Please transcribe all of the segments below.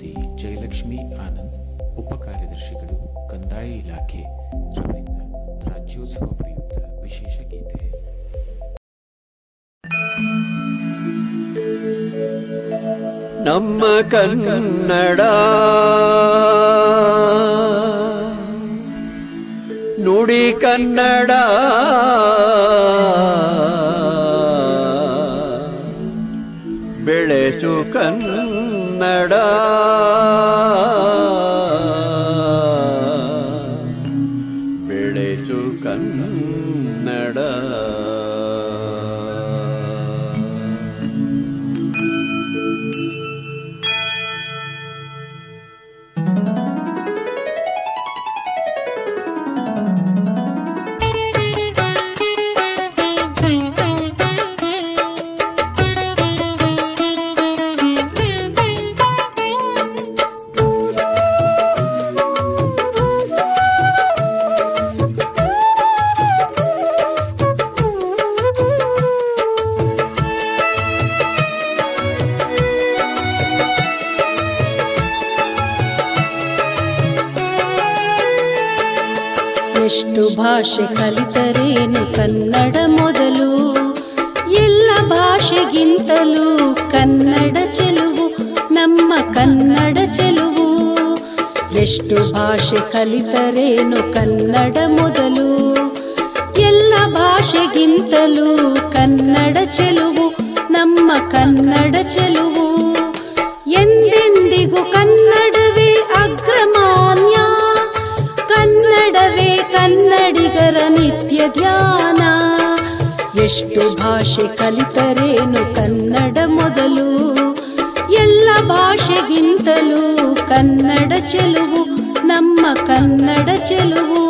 ಶ್ರೀಮತಿ ಜಯಲಕ್ಷ್ಮಿ ಆನಂದ್ ಉಪಕಾರ್ಯದರ್ಶಿಗಳು ಕಂದಾಯ ಇಲಾಖೆ ರವರಿಂದ ರಾಜ್ಯೋತ್ಸವ ಪ್ರಯುಕ್ತ ವಿಶೇಷ ಗೀತೆ. ನಮ್ಮ ಕನ್ನಡ ನುಡಿ ಕನ್ನಡ ಬೆಳೆಸು ಕನ್ನಡ ಎಷ್ಟು ಭಾಷೆ ಕಲಿತರೇನು ಕನ್ನಡ ಮೊದಲು? ಎಲ್ಲ ಭಾಷೆಗಿಂತಲೂ ಕನ್ನಡ ಚೆಲುವು, ನಮ್ಮ ಕನ್ನಡ ಚೆಲುವು. ಎಷ್ಟು ಭಾಷೆ ಕಲಿತರೇನು ಕನ್ನಡ ಮೊದಲು? ಎಲ್ಲ ಭಾಷೆಗಿಂತಲೂ ಕನ್ನಡ ಚೆಲುವು, ನಮ್ಮ ಕನ್ನಡ ಚೆಲುವು. ಎಂದೆಂದಿಗೂ ಕನ್ನಡವೇ ಕನ್ನಡಿಗರ ನಿತ್ಯ ಧ್ಯಾನ. ಎಷ್ಟು ಭಾಷೆ ಕಲಿತರೇನು ಕನ್ನಡ ಮೊದಲು? ಎಲ್ಲ ಭಾಷೆಗಿಂತಲೂ ಕನ್ನಡ ಚೆಲುವು, ನಮ್ಮ ಕನ್ನಡ ಚೆಲುವು.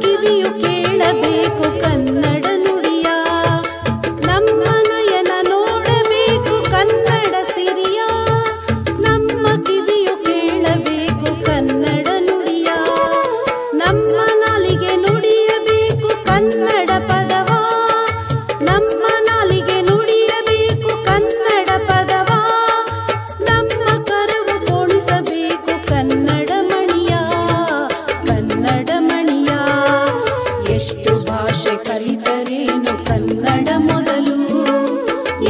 ನಮ್ಮ ಕಿವಿಯು ಭಾಷೆ ಕಲಿತರೇನು ಕನ್ನಡ ಮೊದಲು?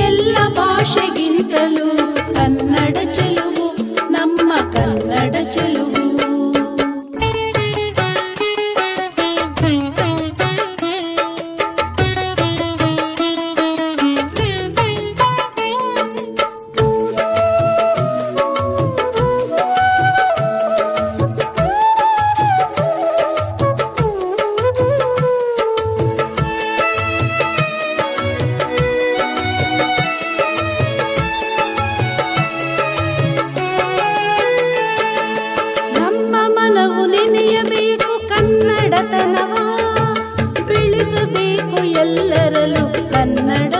ಎಲ್ಲ ಭಾಷೆಗಿಂತಲೂ ಕನ್ನಡ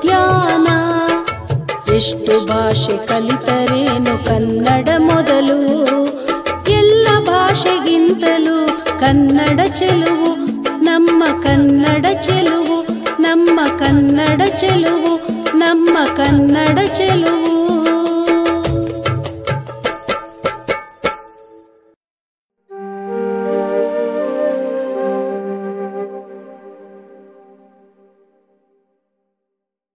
ಧ್ಯಾನ. ಎಷ್ಟು ಭಾಷೆ ಕಲಿತರೇನು ಕನ್ನಡ ಮೊದಲು? ಎಲ್ಲ ಭಾಷೆಗಿಂತಲೂ ಕನ್ನಡ ಚೆಲುವು. ನಮ್ಮ ಕನ್ನಡ ಚೆಲುವು, ನಮ್ಮ ಕನ್ನಡ ಚೆಲುವು, ನಮ್ಮ ಕನ್ನಡ ಚೆಲುವು.